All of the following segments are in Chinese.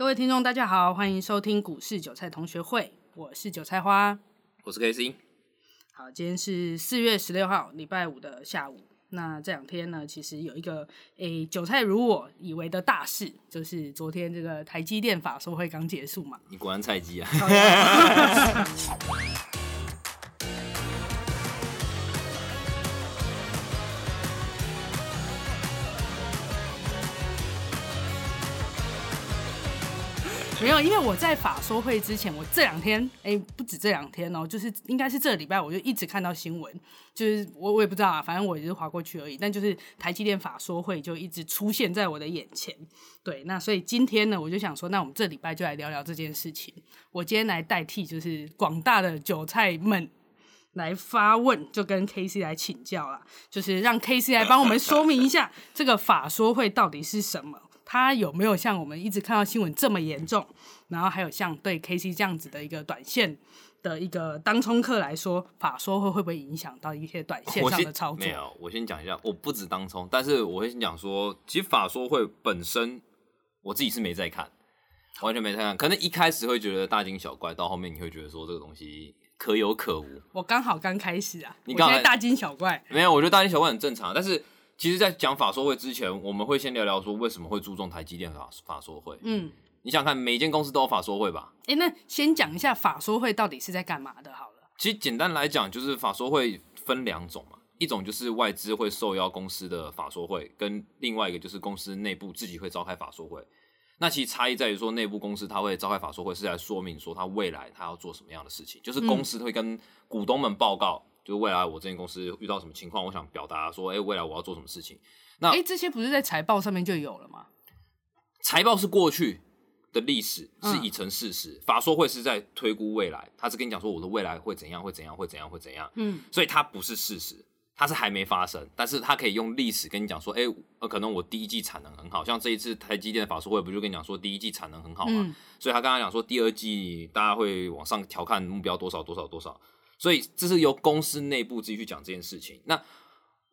各位听众，大家好，欢迎收听股市韭菜同学会，我是韭菜花。我是 K C，好，今天是四月十六号，礼拜五的下午。那这两天呢，其实有一个诶，韭菜如我以为的大事，就是昨天这个台积电法说会刚结束嘛。你果然菜鸡啊！没有，因为我在法说会之前，我这两天，哎，不止这两天哦，就是应该是这礼拜，我就一直看到新闻，就是我我也不知道啊，反正我也是划过去而已。但就是台积电法说会就一直出现在我的眼前，对，那所以今天呢，我就想说，那我们这礼拜就来聊聊这件事情。我今天来代替就是广大的韭菜们来发问，就跟 K C 来请教啦，就是让 K C 来帮我们说明一下这个法说会到底是什么。它有没有像我们一直看到新闻这么严重？然后还有像对 K C 这样子的一个短线的一个当冲客来说，法说会会不会影响到一些短线上的操作？没有，我先讲一下，我不止当冲，但是我会先讲说，其实法说会本身我自己是没在看，完全没在看。可能一开始会觉得大惊小怪，到后面你会觉得说这个东西可有可无。我刚好刚开始啊，你刚才大惊小怪，没有，我觉得大惊小怪很正常，但是。其实，在讲法说会之前，我们会先聊聊说为什么会注重台积电法法说会。嗯，你想看每一间公司都有法说会吧？哎，那先讲一下法说会到底是在干嘛的？好了，其实简单来讲，就是法说会分两种嘛，一种就是外资会受邀公司的法说会，跟另外一个就是公司内部自己会召开法说会。那其实差异在于说，内部公司它会召开法说会，是来说明说它未来它要做什么样的事情，就是公司会跟股东们报告。就未来我这间公司遇到什么情况，我想表达说，哎，未来我要做什么事情。那哎，这些不是在财报上面就有了吗？财报是过去的历史，是已成事实。法说会是在推估未来，他是跟你讲说我的未来会怎样，会怎样，会怎样，会怎样。嗯，所以它不是事实，它是还没发生，但是它可以用历史跟你讲说，哎，呃，可能我第一季产能很好，像这一次台积电的法说会不就跟你讲说第一季产能很好嘛？所以他刚刚讲说第二季大家会往上调看目标多少多少多少。所以这是由公司内部自己去讲这件事情。那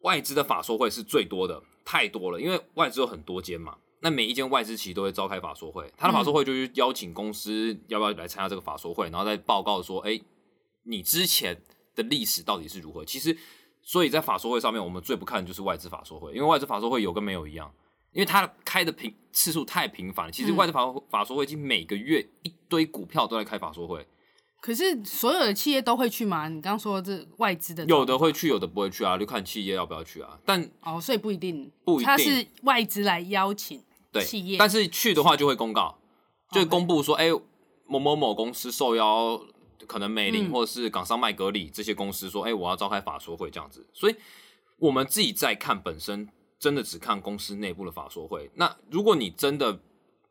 外资的法说会是最多的，太多了，因为外资有很多间嘛。那每一间外资其实都会召开法说会，他的法说会就是邀请公司要不要来参加这个法说会，然后再报告说，哎，你之前的历史到底是如何？其实，所以在法说会上面，我们最不看的就是外资法说会，因为外资法说会有跟没有一样，因为它开的频次数太频繁了。其实外资法法说会已经每个月一堆股票都在开法说会。可是所有的企业都会去吗？你刚刚说这外资的，有的会去，有的不会去啊，就看企业要不要去啊。但哦，所以不一定，不一定，他是外资来邀请企业，但是去的话就会公告，就公布说，哎，某某某公司受邀，可能美林或者是港商麦格里这些公司说，哎，我要召开法说会这样子。所以我们自己在看本身，真的只看公司内部的法说会。那如果你真的。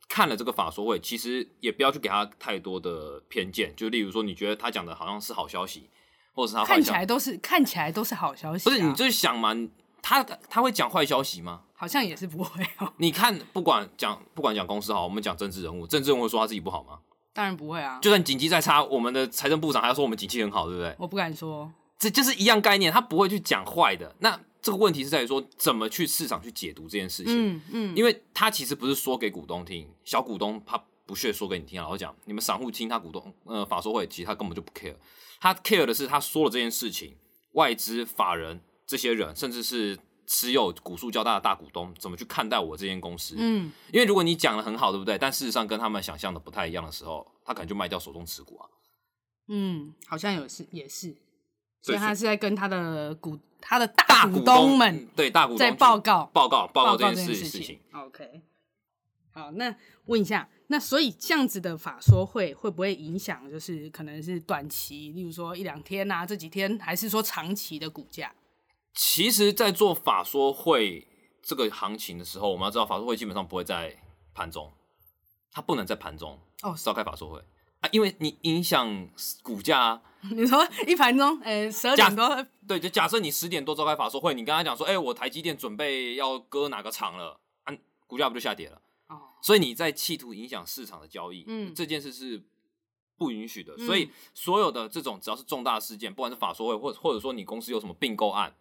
看了这个法说会，其实也不要去给他太多的偏见。就例如说，你觉得他讲的好像是好消息，或者是他看起来都是看起来都是好消息。不是，你就是想嘛，他他会讲坏消息吗？好像也是不会哦。你看，不管讲不管讲公司好，我们讲政治人物，政治人物说他自己不好吗？当然不会啊。就算景气再差，我们的财政部长还要说我们景气很好，对不对？我不敢说，这就是一样概念，他不会去讲坏的。那这个问题是在于说，怎么去市场去解读这件事情？嗯嗯，因为他其实不是说给股东听，小股东他不屑说给你听。老实讲，你们散户听他股东呃法说会，其实他根本就不 care。他 care 的是他说了这件事情，外资法人这些人，甚至是持有股数较大的大股东，怎么去看待我这间公司？嗯，因为如果你讲的很好，对不对？但事实上跟他们想象的不太一样的时候，他可能就卖掉手中持股啊。嗯，好像有是也是，所以他是在跟他的股。他的大股东们对大股东在报告报告报告这件事情。OK，好，那问一下，那所以这样子的法说会会不会影响？就是可能是短期，例如说一两天啊，这几天，还是说长期的股价？其实，在做法说会这个行情的时候，我们要知道，法说会基本上不会在盘中，它不能在盘中哦召开法说会啊。因为你影响股价，你说一盘中，哎，十二点多，对，就假设你十点多召开法说会，你跟他讲说，哎，我台积电准备要割哪个厂了，啊，股价不就下跌了？哦，所以你在企图影响市场的交易，嗯，这件事是不允许的。所以所有的这种只要是重大事件，不管是法说会，或或者说你公司有什么并购案，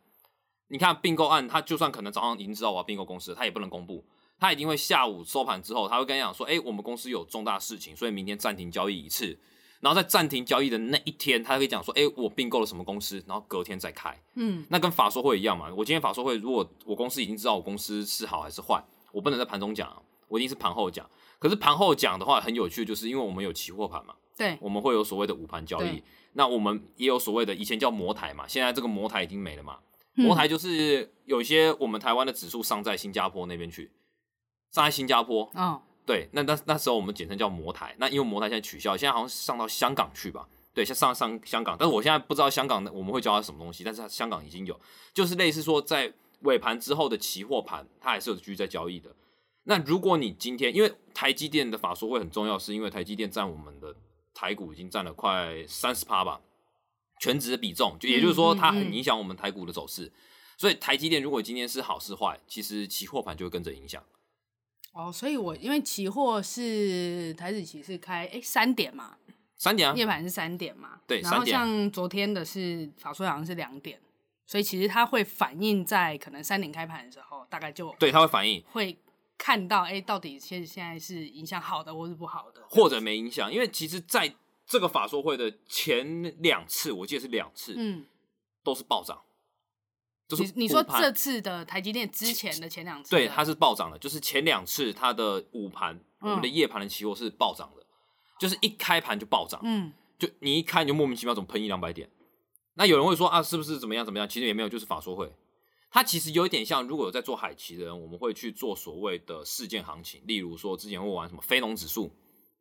你看并购案，他就算可能早上已经知道我要并购公司，他也不能公布。他一定会下午收盘之后，他会跟你讲说，哎，我们公司有重大事情，所以明天暂停交易一次。然后在暂停交易的那一天，他可以讲说，哎，我并购了什么公司，然后隔天再开。嗯，那跟法说会一样嘛。我今天法说会，如果我公司已经知道我公司是好还是坏，我不能在盘中讲，我一定是盘后讲。可是盘后讲的话，很有趣，就是因为我们有期货盘嘛，对，我们会有所谓的午盘交易。那我们也有所谓的，以前叫魔台嘛，现在这个魔台已经没了嘛。魔台就是有一些我们台湾的指数上在新加坡那边去，上在新加坡。哦，对，那那那时候我们简称叫魔台。那因为魔台现在取消，现在好像上到香港去吧？对，先上上香港。但是我现在不知道香港的我们会教它什么东西，但是香港已经有，就是类似说在尾盘之后的期货盘，它还是有继续在交易的。那如果你今天因为台积电的法说会很重要，是因为台积电占我们的台股已经占了快三十趴吧，全值的比重，就也就是说它很影响我们台股的走势。所以台积电如果今天是好是坏，其实期货盘就会跟着影响。哦，所以我因为期货是台子期是开哎三点嘛，三点啊，夜盘是三点嘛，对，然后像昨天的是法说好像是两点，所以其实它会反映在可能三点开盘的时候，大概就对它会反映会看到哎到底现现在是影响好的或是不好的，或者没影响，因为其实在这个法说会的前两次，我记得是两次，嗯，都是暴涨。你你说这次的台积电之前的前两次，对，它是暴涨的，就是前两次它的午盘，我们的夜盘的期货是暴涨的，就是一开盘就暴涨，嗯，就你一开你就莫名其妙怎么喷一两百点？那有人会说啊，是不是怎么样怎么样？其实也没有，就是法说会，它其实有一点像，如果有在做海期的人，我们会去做所谓的事件行情，例如说之前会玩什么非农指数，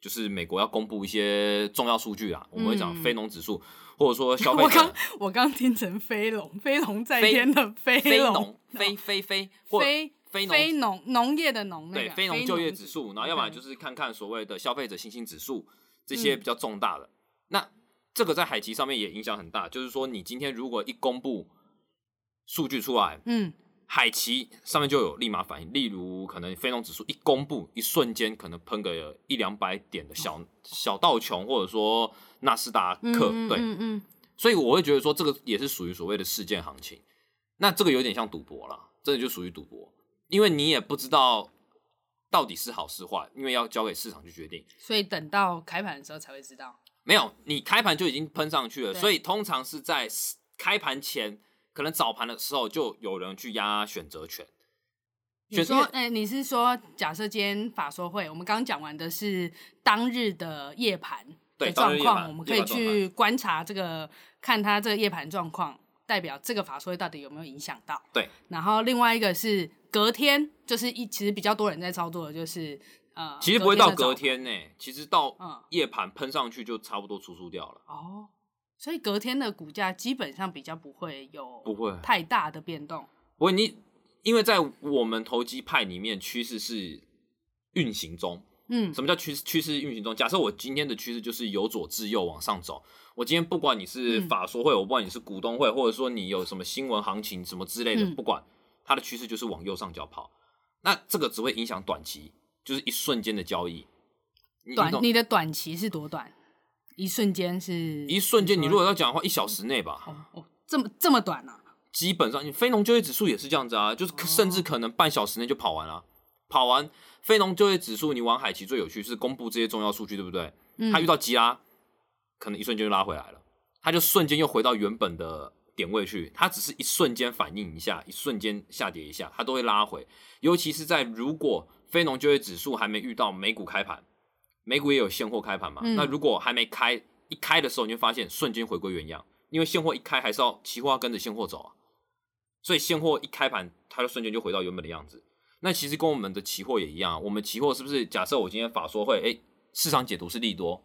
就是美国要公布一些重要数据啊，我们会讲非农指数。或者说消费 者，我刚我刚听成飞龙，飞龙在天的飞龙，飞飞飞飞飞飞农农业的农，对，非农就业指数，然后要不然就是看看所谓的消费者信心指数这些比较重大的。那这个在海奇上面也影响很大，就是说你今天如果一公布数据出来，嗯。海奇上面就有立马反应，例如可能非农指数一公布，一瞬间可能喷个一两百点的小小道琼，或者说纳斯达克，对，嗯嗯，所以我会觉得说这个也是属于所谓的事件行情，那这个有点像赌博了，真的就属于赌博，因为你也不知道到底是好是坏，因为要交给市场去决定，所以等到开盘的时候才会知道。没有，你开盘就已经喷上去了，所以通常是在开盘前。可能早盘的时候就有人去压选择权。你说，哎，你是说，假设今天法说会，我们刚刚讲完的是当日的夜盘的状况，我们可以去观察这个，看他这个夜盘状况，代表这个法说会到底有没有影响到？对。然后另外一个是隔天，就是一其实比较多人在操作的，就是呃，其实不会到隔天呢，其实到夜盘喷上去就差不多出出掉了。哦。所以隔天的股价基本上比较不会有不会太大的变动。不会，你因为在我们投机派里面，趋势是运行中。嗯，什么叫趋势？趋势运行中。假设我今天的趋势就是由左至右往上走，我今天不管你是法说会，我不管你是股东会，或者说你有什么新闻行情什么之类的，不管它的趋势就是往右上角跑。那这个只会影响短期，就是一瞬间的交易。短，你的短期是多短？一瞬间是一瞬间，你如果要讲的话，一小时内吧。哦哦，这么这么短啊？基本上，你非农就业指数也是这样子啊，就是甚至可能半小时内就跑完了。跑完非农就业指数，你玩海奇最有趣是公布这些重要数据，对不对？它遇到急拉，可能一瞬间就拉回来了，它就瞬间又回到原本的点位去。它只是一瞬间反应一下，一瞬间下跌一下，它都会拉回。尤其是在如果非农就业指数还没遇到美股开盘。美股也有现货开盘嘛？那如果还没开，一开的时候你就发现瞬间回归原样，因为现货一开还是要期货要跟着现货走啊，所以现货一开盘，它就瞬间就回到原本的样子。那其实跟我们的期货也一样，我们期货是不是假设我今天法说会，哎，市场解读是利多，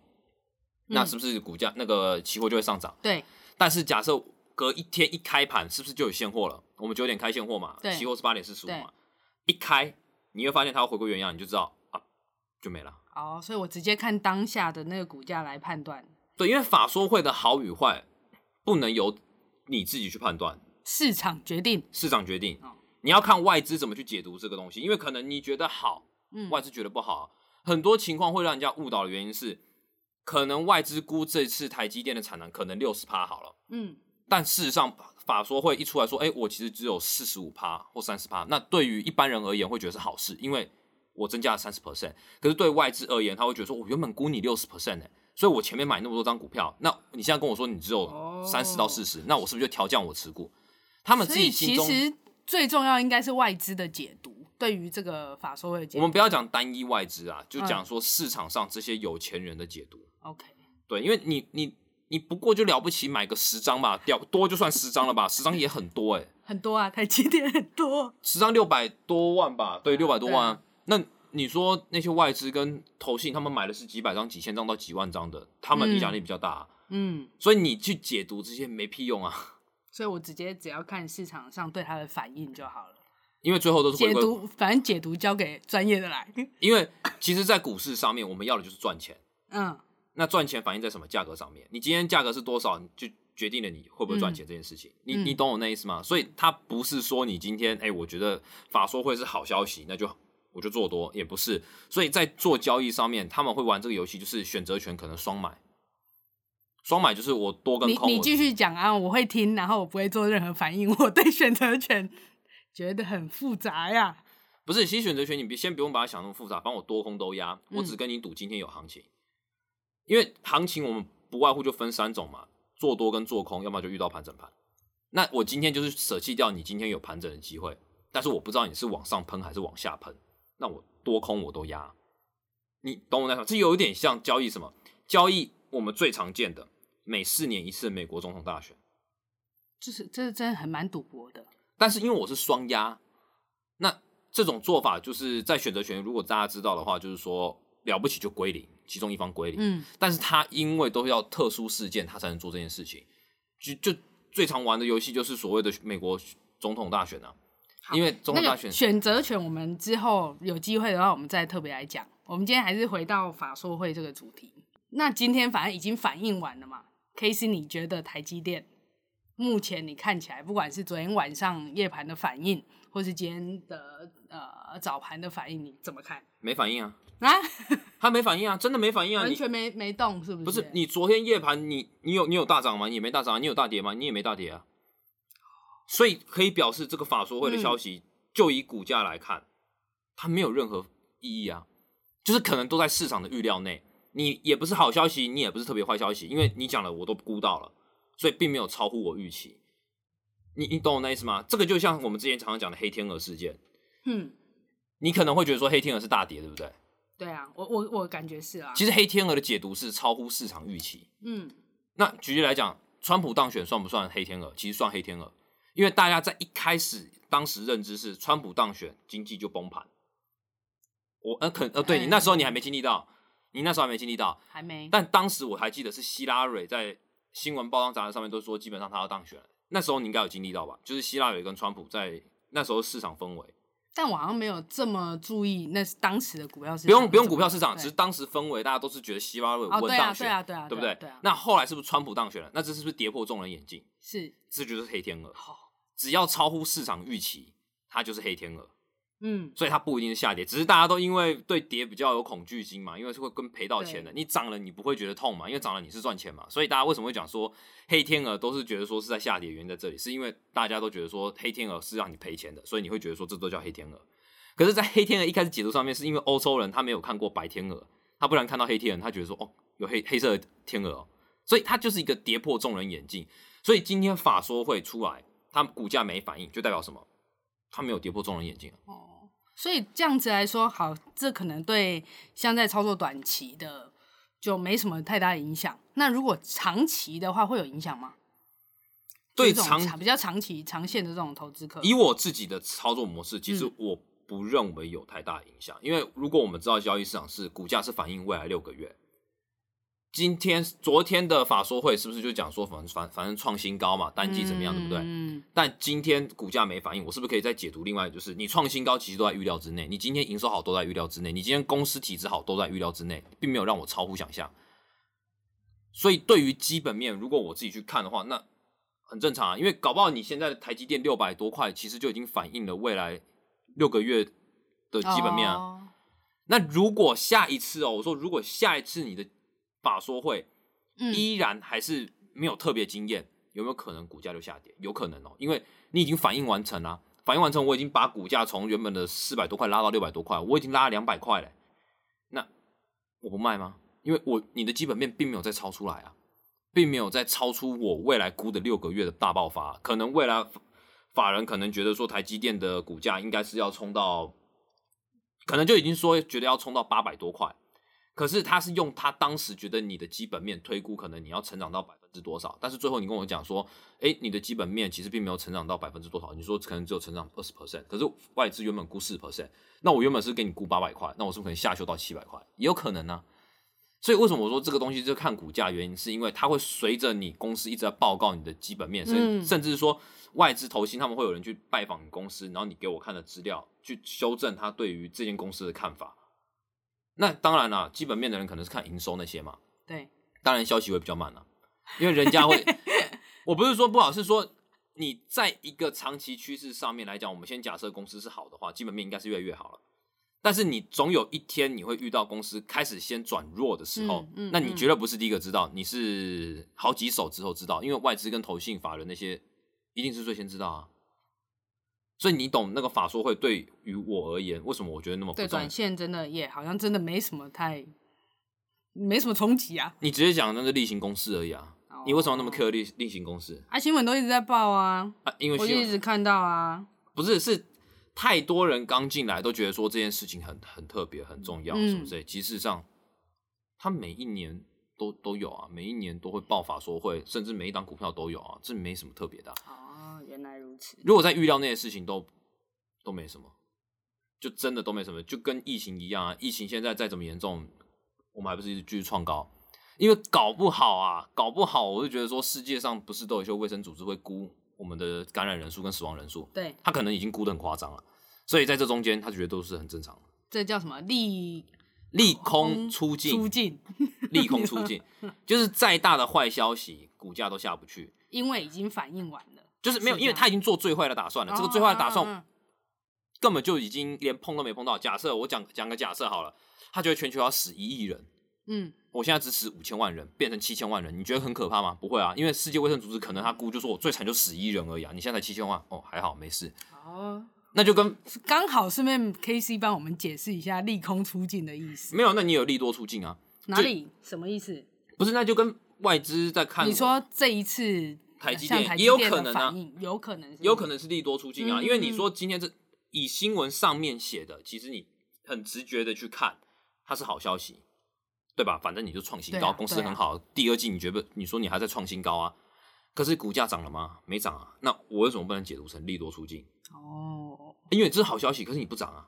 那是不是股价那个期货就会上涨？对。但是假设隔一天一开盘，是不是就有现货了？我们九点开现货嘛，期货是八点四十五嘛，一开你会发现它要回归原样，你就知道啊，就没了。哦，所以我直接看当下的那个股价来判断。对，因为法说会的好与坏不能由你自己去判断，市场决定。市场决定，你要看外资怎么去解读这个东西。因为可能你觉得好，嗯，外资觉得不好，很多情况会让人家误导的原因是，可能外资估这次台积电的产能可能六十趴好了，嗯，但事实上法说会一出来说，哎，我其实只有四十五趴或三十趴，那对于一般人而言会觉得是好事，因为我增加了三十 percent，可是对外资而言，他会觉得说，我原本估你六十 percent 哎，所以我前面买那么多张股票，那你现在跟我说你只有三十到四十，那我是不是就调降我持股？他们自己心中，其实最重要应该是外资的解读。对于这个法说会，我们不要讲单一外资啊，就讲说市场上这些有钱人的解读。OK，对，因为你你你不过就了不起买个十张吧，掉多就算十张了吧，十张也很多哎，很多啊，台积电很多，十张六百多万吧，对，六百多万。那你说那些外资跟投信，他们买的是几百张、几千张到几万张的，他们影响力比较大，嗯，所以你去解读这些没屁用啊。所以我直接只要看市场上对它的反应就好了。因为最后都是解读，反正解读交给专业的来。因为其实，在股市上面，我们要的就是赚钱。嗯，那赚钱反映在什么价格上面？你今天价格是多少，就决定了你会不会赚钱这件事情。你你懂我那意思吗？所以它不是说你今天，哎，我觉得法说会是好消息，那就我就做多，也不是。所以在做交易上面，他们会玩这个游戏，就是选择权可能双买。双买就是我多跟空。你你继续讲啊，我会听，然后我不会做任何反应。我对选择权。觉得很复杂呀，不是，其实选择权你别先不用把它想那么复杂，帮我多空都压，我只跟你赌今天有行情，因为行情我们不外乎就分三种嘛，做多跟做空，要么就遇到盘整盘。那我今天就是舍弃掉你今天有盘整的机会，但是我不知道你是往上喷还是往下喷，那我多空我都压。你懂我那什么？这有一点像交易什么？交易我们最常见的每四年一次美国总统大选，就是这是真的很蛮赌博的。但是因为我是双压，那这种做法就是在选择权，如果大家知道的话，就是说了不起就归零，其中一方归零。嗯，但是他因为都要特殊事件，他才能做这件事情。就就最常玩的游戏就是所谓的美国总统大选啊，因为总统大选选择权，我们之后有机会的话，我们再特别来讲。我们今天还是回到法说会这个主题。那今天反正已经反映完了嘛，K C，你觉得台积电？目前你看起来，不管是昨天晚上夜盘的反应，或是今天的呃早盘的反应，你怎么看？没反应啊！啊，他没反应啊，真的没反应啊，完全没没动，是不是？不是，你昨天夜盘，你你有你有大涨吗？你也没大涨，你有大跌吗？你也没大跌啊。所以可以表示，这个法说会的消息，就以股价来看，它没有任何意义啊，就是可能都在市场的预料内。你也不是好消息，你也不是特别坏消息，因为你讲了，我都估到了。所以并没有超乎我预期，你你懂我那意思吗？这个就像我们之前常常讲的黑天鹅事件，嗯，你可能会觉得说黑天鹅是大跌，对不对？对啊，我我我感觉是啊。其实黑天鹅的解读是超乎市场预期，嗯。那举例来讲，川普当选算不算黑天鹅？其实算黑天鹅，因为大家在一开始当时认知是川普当选，经济就崩盘。我呃可呃对你那时候你还没经历到，你那时候还没经历到，还没。但当时我还记得是希拉蕊在。新闻报章杂志上面都说，基本上他要当选。那时候你应该有经历到吧？就是希拉蕊跟川普在那时候市场氛围。但我好像没有这么注意，那是当时的股票市场。不用不用股票市场，只是当时氛围，大家都是觉得希拉蕊稳当选，对啊对啊对不对？对啊。那后来是不是川普当选了？那这是不是跌破众人眼镜？是，这就是黑天鹅。好，只要超乎市场预期，它就是黑天鹅。嗯，所以它不一定是下跌，只是大家都因为对跌比较有恐惧心嘛，因为是会跟赔到钱的。你涨了你不会觉得痛嘛，因为涨了你是赚钱嘛。所以大家为什么会讲说黑天鹅都是觉得说是在下跌，原因在这里，是因为大家都觉得说黑天鹅是让你赔钱的，所以你会觉得说这都叫黑天鹅。可是，在黑天鹅一开始解读上面，是因为欧洲人他没有看过白天鹅，他不然看到黑天鹅，他觉得说哦有黑黑色的天鹅，哦所以它就是一个跌破众人眼镜。所以今天法说会出来，它股价没反应，就代表什么？它没有跌破众人眼镜哦。所以这样子来说，好，这可能对像在操作短期的就没什么太大影响。那如果长期的话，会有影响吗？对长比较长期、长线的这种投资客，以我自己的操作模式，其实我不认为有太大影响。因为如果我们知道交易市场是股价是反映未来六个月。今天、昨天的法说会是不是就讲说反反反正创新高嘛，单季怎么样，对不对？嗯。但今天股价没反应，我是不是可以再解读另外就是你创新高其实都在预料之内，你今天营收好都在预料之内，你今天公司体质好都在预料之内，并没有让我超乎想象。所以对于基本面，如果我自己去看的话，那很正常啊，因为搞不好你现在的台积电六百多块，其实就已经反映了未来六个月的基本面啊。那如果下一次哦，我说如果下一次你的法说会依然还是没有特别惊艳，有没有可能股价就下跌？有可能哦，因为你已经反应完成了。反应完成，我已经把股价从原本的四百多块拉到六百多块，我已经拉了两百块嘞。那我不卖吗？因为我你的基本面并没有再超出来啊，并没有再超出我未来估的六个月的大爆发。可能未来法人可能觉得说台积电的股价应该是要冲到，可能就已经说觉得要冲到八百多块。可是他是用他当时觉得你的基本面推估，可能你要成长到百分之多少？但是最后你跟我讲说，哎，你的基本面其实并没有成长到百分之多少？你说可能只有成长二十 percent，可是外资原本估四 percent，那我原本是给你估八百块，那我是不是可能下修到七百块？也有可能呢。所以为什么我说这个东西就看股价？原因是因为它会随着你公司一直在报告你的基本面，甚甚至说外资投信他们会有人去拜访你公司，然后你给我看的资料去修正他对于这间公司的看法。那当然了，基本面的人可能是看营收那些嘛。对，当然消息会比较慢了，因为人家会，我不是说不好，是说你在一个长期趋势上面来讲，我们先假设公司是好的话，基本面应该是越来越好了。但是你总有一天你会遇到公司开始先转弱的时候，那你绝对不是第一个知道，你是好几手之后知道，因为外资跟投信法人那些一定是最先知道啊。所以你懂那个法说会对于我而言，为什么我觉得那么对短线真的也好像真的没什么太没什么冲击啊？你直接讲那个例行公事而已啊！你为什么那么 care 例例行公事啊？新闻都一直在报啊！啊，因为我一直看到啊。不是，是太多人刚进来都觉得说这件事情很很特别、很重要，是不是？其实上，他每一年都都有啊，每一年都会报法说会，甚至每一档股票都有啊，这没什么特别的。如此。如果在预料那些事情都都没什么，就真的都没什么，就跟疫情一样啊！疫情现在再怎么严重，我们还不是一直继续创高？因为搞不好啊，搞不好，我就觉得说，世界上不是都有一些卫生组织会估我们的感染人数跟死亡人数？对，他可能已经估的很夸张了，所以在这中间，他觉得都是很正常的。这叫什么利利空出尽？出尽，利空出尽，就是再大的坏消息，股价都下不去，因为已经反应完了。就是没有，因为他已经做最坏的打算了。这个最坏的打算根本就已经连碰都没碰到。假设我讲讲个假设好了，他觉得全球要死一亿人，嗯，我现在只死五千万人，变成七千万人，你觉得很可怕吗？不会啊，因为世界卫生组织可能他估就说我最惨就死一亿人而已啊。你现在七千万，哦，还好没事。哦，那就跟刚好顺便 K C 帮我们解释一下利空出尽的意思。没有，那你有利多出尽啊？哪里？什么意思？不是，那就跟外资在看。你说这一次。台积电也有可能啊，有可能，有可能是利多出尽啊。因为你说今天这以新闻上面写的，其实你很直觉的去看，它是好消息，对吧？反正你就创新高，公司很好。第二季你觉得你说你还在创新高啊？可是股价涨了吗？没涨啊。那我为什么不能解读成利多出尽？哦，因为这是好消息，可是你不涨啊。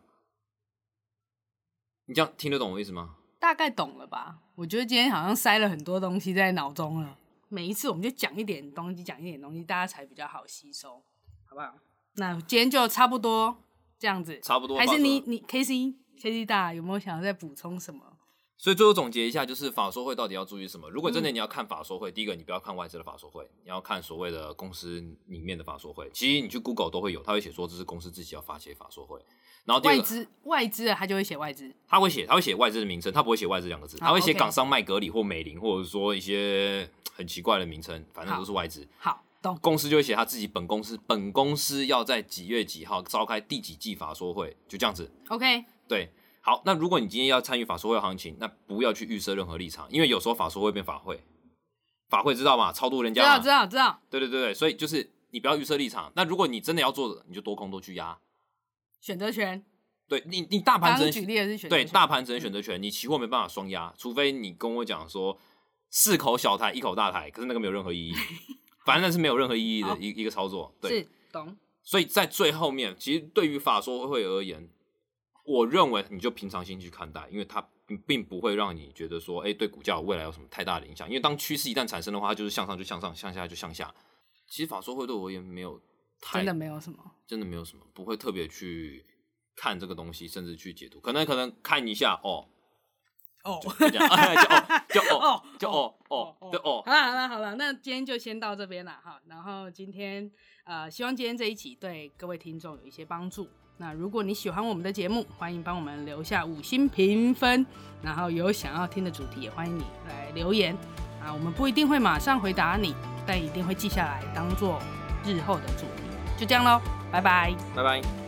你这样听得懂我意思吗？大概懂了吧？我觉得今天好像塞了很多东西在脑中了。每一次我们就讲一点东西，讲一点东西，大家才比较好吸收，好不好？那今天就差不多这样子，差不多。还是你你 K C K C 大有没有想要再补充什么？所以最后总结一下，就是法说会到底要注意什么？如果真的你要看法说会，第一个你不要看外资的法说会，你要看所谓的公司里面的法说会。其实你去 Google 都会有，他会写说这是公司自己要发起法说会。然后外资外资的他就会写外资，他会写他会写外资的名称，他不会写外资两个字，他会写港商麦格里或美林，或者说一些很奇怪的名称，反正都是外资。好，懂。公司就会写他自己本公司，本公司要在几月几号召开第几季法说会，就这样子。OK，对，好。那如果你今天要参与法说会行情，那不要去预设任何立场，因为有时候法说会变法会，法会知道吗？超度人家。知道，知道，知道。对对对对，所以就是你不要预设立场。那如果你真的要做的，你就多空都去压。选择权，对你，你大盘只能举例是选对大盘只能选择权，你期货没办法双压，除非你跟我讲说四口小台一口大台，可是那个没有任何意义，反正那是没有任何意义的一一个操作，对，懂。所以在最后面，其实对于法说会而言，我认为你就平常心去看待，因为它并不会让你觉得说，哎，对股价未来有什么太大的影响，因为当趋势一旦产生的话，它就是向上就向上，向下就向下。其实法说会对我而言没有太。真的没有什么，真的没有什么，不会特别去看这个东西，甚至去解读，可能可能看一下哦，哦，就就哦，就哦，就哦，哦，就哦。好了好了好了，那今天就先到这边了哈。然后今天呃，希望今天这一集对各位听众有一些帮助。那如果你喜欢我们的节目，欢迎帮我们留下五星评分。然后有想要听的主题，也欢迎你来留言啊。我们不一定会马上回答你，但一定会记下来，当做日后的主题。就这样喽。拜拜。拜拜。